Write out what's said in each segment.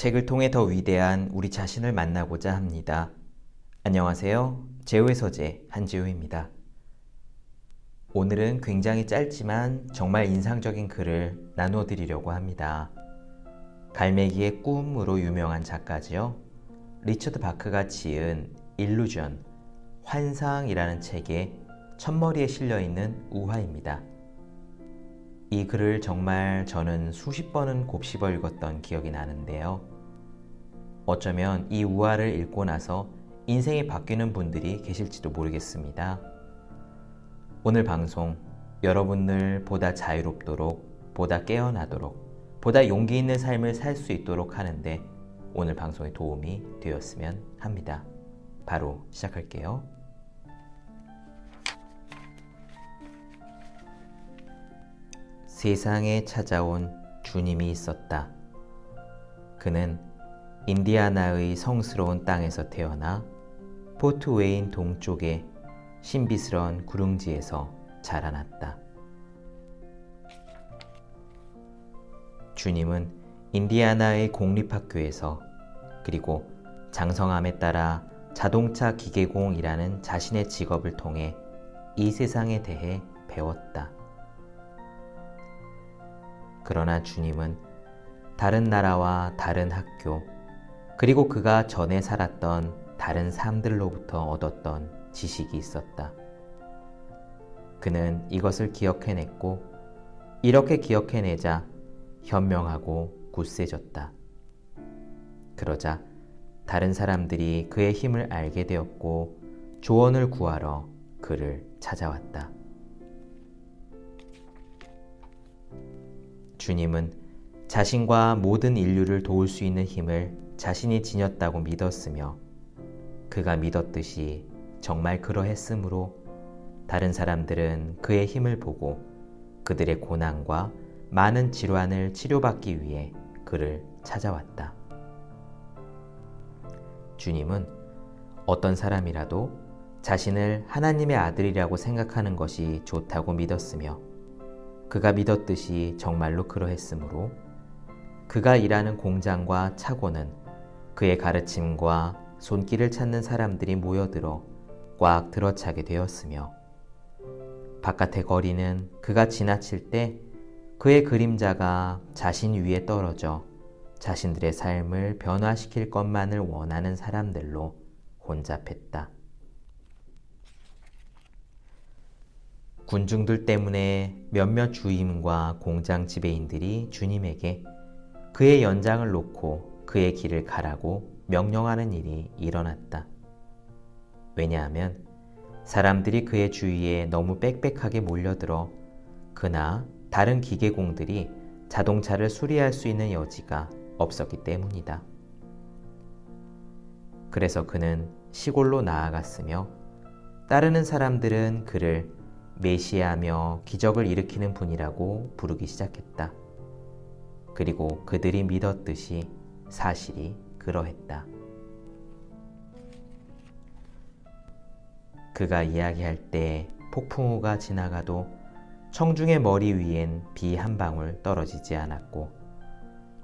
책을 통해 더 위대한 우리 자신을 만나고자 합니다. 안녕하세요. 제우의 서재 한지우입니다. 오늘은 굉장히 짧지만 정말 인상적인 글을 나누어 드리려고 합니다. 갈매기의 꿈으로 유명한 작가지요. 리처드 바크가 지은 일루전, 환상이라는 책에 첫머리에 실려 있는 우화입니다. 이 글을 정말 저는 수십 번은 곱씹어 읽었던 기억이 나는데요. 어쩌면 이 우화를 읽고 나서 인생이 바뀌는 분들이 계실지도 모르겠습니다. 오늘 방송 여러분들 보다 자유롭도록, 보다 깨어나도록, 보다 용기 있는 삶을 살 수 있도록 하는데 오늘 방송에 도움이 되었으면 합니다. 바로 시작할게요. 세상에 찾아온 주님이 있었다. 그는 인디아나의 성스러운 땅에서 태어나 포트 웨인 동쪽의 신비스러운 구릉지에서 자라났다. 주님은 인디아나의 공립학교에서 그리고 장성함에 따라 자동차 기계공이라는 자신의 직업을 통해 이 세상에 대해 배웠다. 그러나 주님은 다른 나라와 다른 학교, 그리고 그가 전에 살았던 다른 삶들로부터 얻었던 지식이 있었다. 그는 이것을 기억해냈고, 이렇게 기억해내자 현명하고 굳세졌다. 그러자 다른 사람들이 그의 힘을 알게 되었고 조언을 구하러 그를 찾아왔다. 주님은 자신과 모든 인류를 도울 수 있는 힘을 자신이 지녔다고 믿었으며 그가 믿었듯이 정말 그러했으므로 다른 사람들은 그의 힘을 보고 그들의 고난과 많은 질환을 치료받기 위해 그를 찾아왔다. 주님은 어떤 사람이라도 자신을 하나님의 아들이라고 생각하는 것이 좋다고 믿었으며 그가 믿었듯이 정말로 그러했으므로 그가 일하는 공장과 차고는 그의 가르침과 손길을 찾는 사람들이 모여들어 꽉 들어차게 되었으며 바깥의 거리는 그가 지나칠 때 그의 그림자가 자신 위에 떨어져 자신들의 삶을 변화시킬 것만을 원하는 사람들로 혼잡했다. 군중들 때문에 몇몇 주임과 공장 지배인들이 주님에게 그의 연장을 놓고 그의 길을 가라고 명령하는 일이 일어났다. 왜냐하면 사람들이 그의 주위에 너무 빽빽하게 몰려들어 그나 다른 기계공들이 자동차를 수리할 수 있는 여지가 없었기 때문이다. 그래서 그는 시골로 나아갔으며 따르는 사람들은 그를 메시아며 기적을 일으키는 분이라고 부르기 시작했다. 그리고 그들이 믿었듯이 사실이 그러했다. 그가 이야기할 때 폭풍우가 지나가도 청중의 머리 위엔 비 한 방울 떨어지지 않았고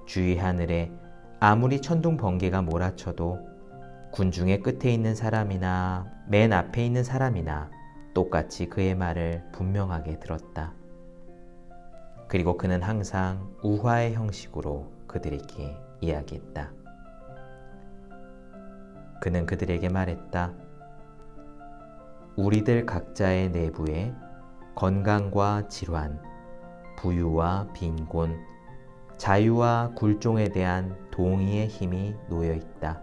주위 하늘에 아무리 천둥 번개가 몰아쳐도 군중의 끝에 있는 사람이나 맨 앞에 있는 사람이나 똑같이 그의 말을 분명하게 들었다. 그리고 그는 항상 우화의 형식으로 그들에게 이야기했다. 그는 그들에게 말했다. 우리들 각자의 내부에 건강과 질환, 부유와 빈곤, 자유와 굴종에 대한 동의의 힘이 놓여 있다.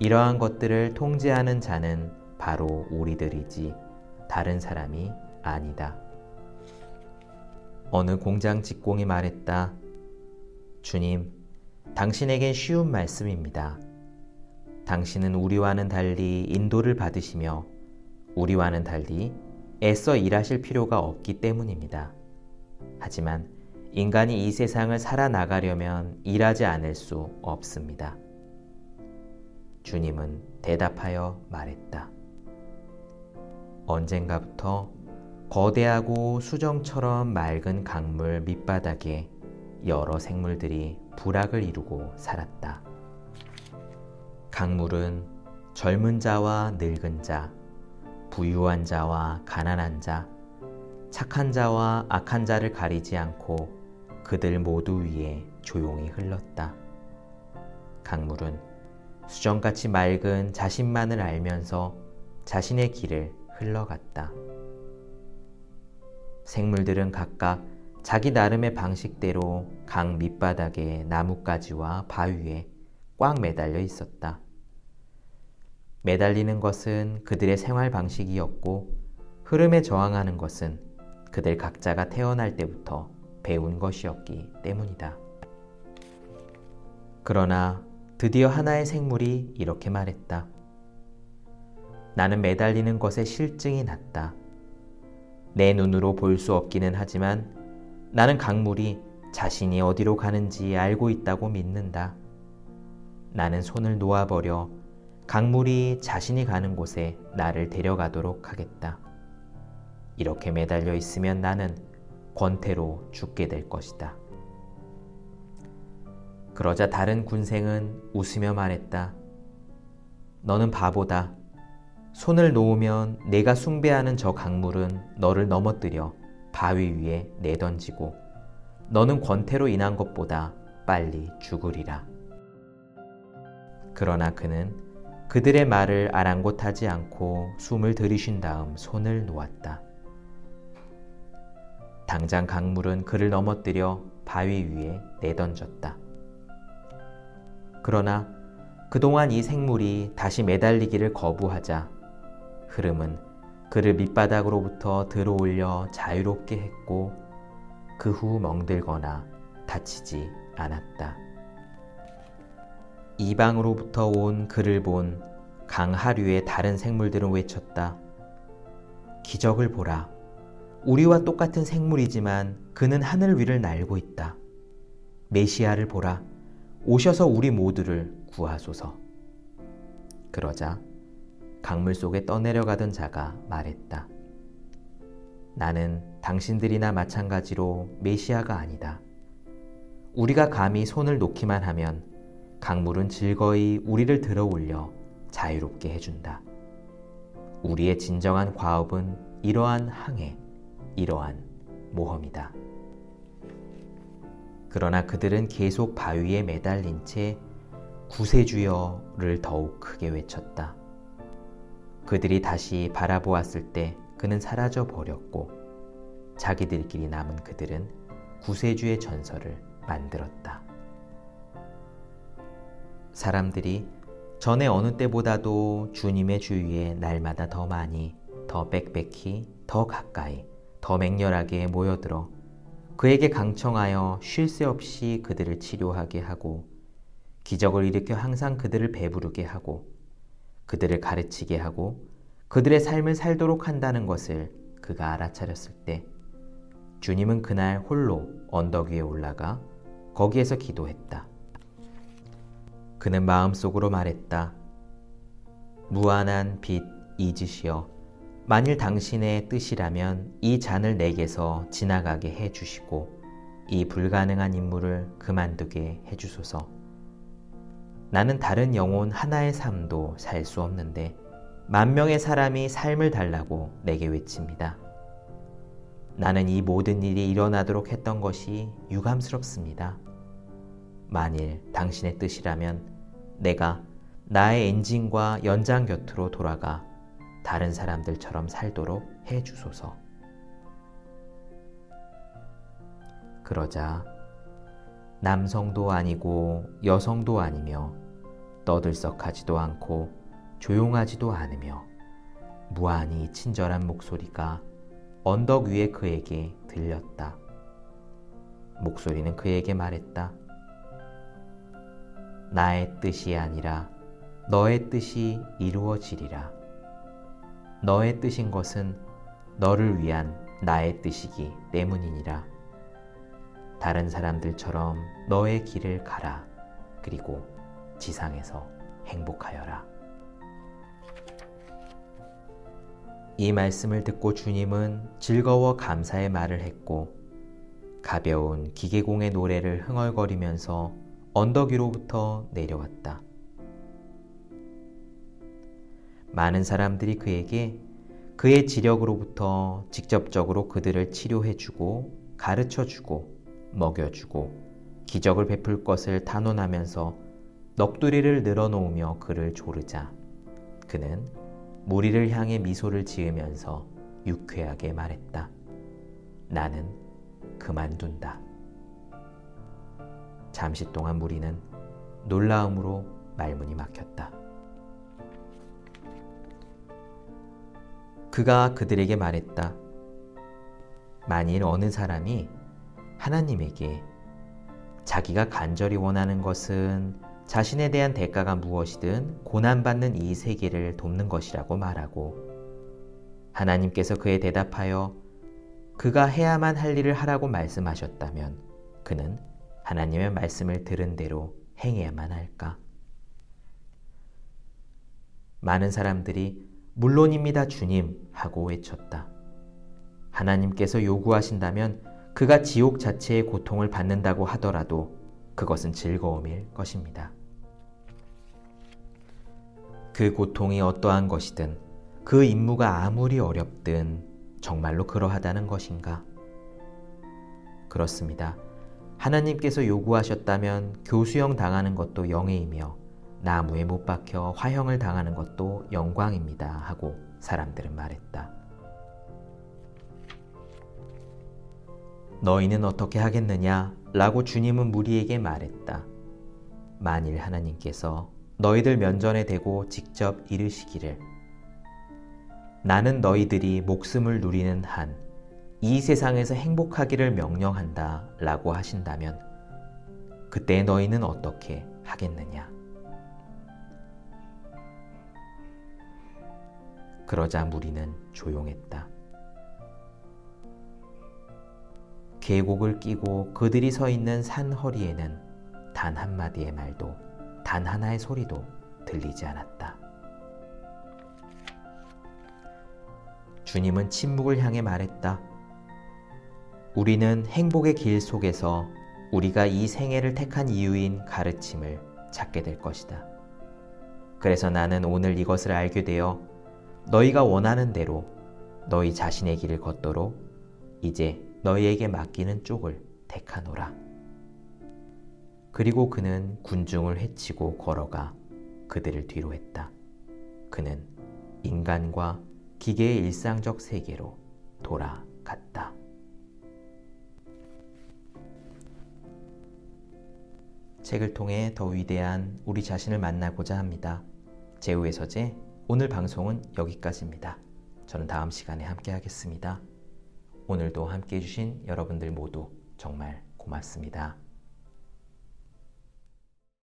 이러한 것들을 통제하는 자는 바로 우리들이지 다른 사람이 아니다. 어느 공장 직공이 말했다. 주님, 당신에겐 쉬운 말씀입니다. 당신은 우리와는 달리 인도를 받으시며 우리와는 달리 애써 일하실 필요가 없기 때문입니다. 하지만 인간이 이 세상을 살아나가려면 일하지 않을 수 없습니다. 주님은 대답하여 말했다. 언젠가부터 거대하고 수정처럼 맑은 강물 밑바닥에 여러 생물들이 부락을 이루고 살았다. 강물은 젊은 자와 늙은 자, 부유한 자와 가난한 자, 착한 자와 악한 자를 가리지 않고 그들 모두 위에 조용히 흘렀다. 강물은 수정같이 맑은 자신만을 알면서 자신의 길을 흘러갔다. 생물들은 각각 자기 나름의 방식대로 강 밑바닥에 나뭇가지와 바위에 꽉 매달려 있었다. 매달리는 것은 그들의 생활 방식이었고 흐름에 저항하는 것은 그들 각자가 태어날 때부터 배운 것이었기 때문이다. 그러나 드디어 하나의 생물이 이렇게 말했다. 나는 매달리는 것에 실증이 났다. 내 눈으로 볼 수 없기는 하지만 나는 강물이 자신이 어디로 가는지 알고 있다고 믿는다. 나는 손을 놓아버려 강물이 자신이 가는 곳에 나를 데려가도록 하겠다. 이렇게 매달려 있으면 나는 권태로 죽게 될 것이다. 그러자 다른 군생은 웃으며 말했다. 너는 바보다. 손을 놓으면 내가 숭배하는 저 강물은 너를 넘어뜨려 바위 위에 내던지고 너는 권태로 인한 것보다 빨리 죽으리라. 그러나 그는 그들의 말을 아랑곳하지 않고 숨을 들이쉰 다음 손을 놓았다. 당장 강물은 그를 넘어뜨려 바위 위에 내던졌다. 그러나 그동안 이 생물이 다시 매달리기를 거부하자 흐름은 그를 밑바닥으로부터 들어올려 자유롭게 했고 그 후 멍들거나 다치지 않았다. 이방으로부터 온 그를 본 강 하류의 다른 생물들은 외쳤다. 기적을 보라. 우리와 똑같은 생물이지만 그는 하늘 위를 날고 있다. 메시아를 보라. 오셔서 우리 모두를 구하소서. 그러자 강물 속에 떠내려가던 자가 말했다. 나는 당신들이나 마찬가지로 메시아가 아니다. 우리가 감히 손을 놓기만 하면 강물은 즐거이 우리를 들어 올려 자유롭게 해준다. 우리의 진정한 과업은 이러한 항해, 이러한 모험이다. 그러나 그들은 계속 바위에 매달린 채 구세주여를 더욱 크게 외쳤다. 그들이 다시 바라보았을 때 그는 사라져 버렸고 자기들끼리 남은 그들은 구세주의 전설을 만들었다. 사람들이 전에 어느 때보다도 주님의 주위에 날마다 더 많이, 더 빽빽히, 더 가까이, 더 맹렬하게 모여들어 그에게 강청하여 쉴 새 없이 그들을 치료하게 하고 기적을 일으켜 항상 그들을 배부르게 하고 그들을 가르치게 하고 그들의 삶을 살도록 한다는 것을 그가 알아차렸을 때 주님은 그날 홀로 언덕 위에 올라가 거기에서 기도했다. 그는 마음속으로 말했다. 무한한 빛 이지시여 만일 당신의 뜻이라면 이 잔을 내게서 지나가게 해 주시고 이 불가능한 임무를 그만두게 해 주소서. 나는 다른 영혼 하나의 삶도 살 수 없는데 만 명의 사람이 삶을 달라고 내게 외칩니다. 나는 이 모든 일이 일어나도록 했던 것이 유감스럽습니다. 만일 당신의 뜻이라면 내가 나의 엔진과 연장 곁으로 돌아가 다른 사람들처럼 살도록 해 주소서. 그러자 남성도 아니고 여성도 아니며 떠들썩하지도 않고 조용하지도 않으며 무한히 친절한 목소리가 언덕 위에 그에게 들렸다. 목소리는 그에게 말했다. 나의 뜻이 아니라 너의 뜻이 이루어지리라. 너의 뜻인 것은 너를 위한 나의 뜻이기 때문이니라. 다른 사람들처럼 너의 길을 가라. 그리고 지상에서 행복하여라. 이 말씀을 듣고 주님은 즐거워 감사의 말을 했고 가벼운 기계공의 노래를 흥얼거리면서 언덕 위로부터 내려왔다. 많은 사람들이 그에게 그의 지력으로부터 직접적으로 그들을 치료해주고 가르쳐주고 먹여주고 기적을 베풀 것을 단언하면서 넋두리를 늘어놓으며 그를 조르자 그는 무리를 향해 미소를 지으면서 유쾌하게 말했다. 나는 그만둔다. 잠시 동안 무리는 놀라움으로 말문이 막혔다. 그가 그들에게 말했다. 만일 어느 사람이 하나님에게 자기가 간절히 원하는 것은 자신에 대한 대가가 무엇이든 고난받는 이 세계를 돕는 것이라고 말하고 하나님께서 그에 대답하여 그가 해야만 할 일을 하라고 말씀하셨다면 그는 하나님의 말씀을 들은 대로 행해야만 할까? 많은 사람들이 물론입니다, 주님 하고 외쳤다. 하나님께서 요구하신다면 그가 지옥 자체의 고통을 받는다고 하더라도 그것은 즐거움일 것입니다. 그 고통이 어떠한 것이든 그 임무가 아무리 어렵든 정말로 그러하다는 것인가? 그렇습니다. 하나님께서 요구하셨다면 교수형 당하는 것도 영예이며 나무에 못 박혀 화형을 당하는 것도 영광입니다 하고 사람들은 말했다. 너희는 어떻게 하겠느냐? 라고 주님은 무리에게 말했다. 만일 하나님께서 너희들 면전에 대고 직접 이르시기를 나는 너희들이 목숨을 누리는 한 이 세상에서 행복하기를 명령한다 라고 하신다면 그때 너희는 어떻게 하겠느냐? 그러자 무리는 조용했다. 계곡을 끼고 그들이 서 있는 산 허리에는 단 한마디의 말도 단 하나의 소리도 들리지 않았다. 주님은 침묵을 향해 말했다. 우리는 행복의 길 속에서 우리가 이 생애를 택한 이유인 가르침을 찾게 될 것이다. 그래서 나는 오늘 이것을 알게 되어 너희가 원하는 대로 너희 자신의 길을 걷도록 이제 너희에게 맡기는 쪽을 택하노라. 그리고 그는 군중을 해치고 걸어가 그들을 뒤로 했다. 그는 인간과 기계의 일상적 세계로 돌아갔다. 책을 통해 더 위대한 우리 자신을 만나고자 합니다. 제우의 서재 오늘 방송은 여기까지입니다. 저는 다음 시간에 함께 하겠습니다. 오늘도 함께 해주신 여러분들 모두 정말 고맙습니다.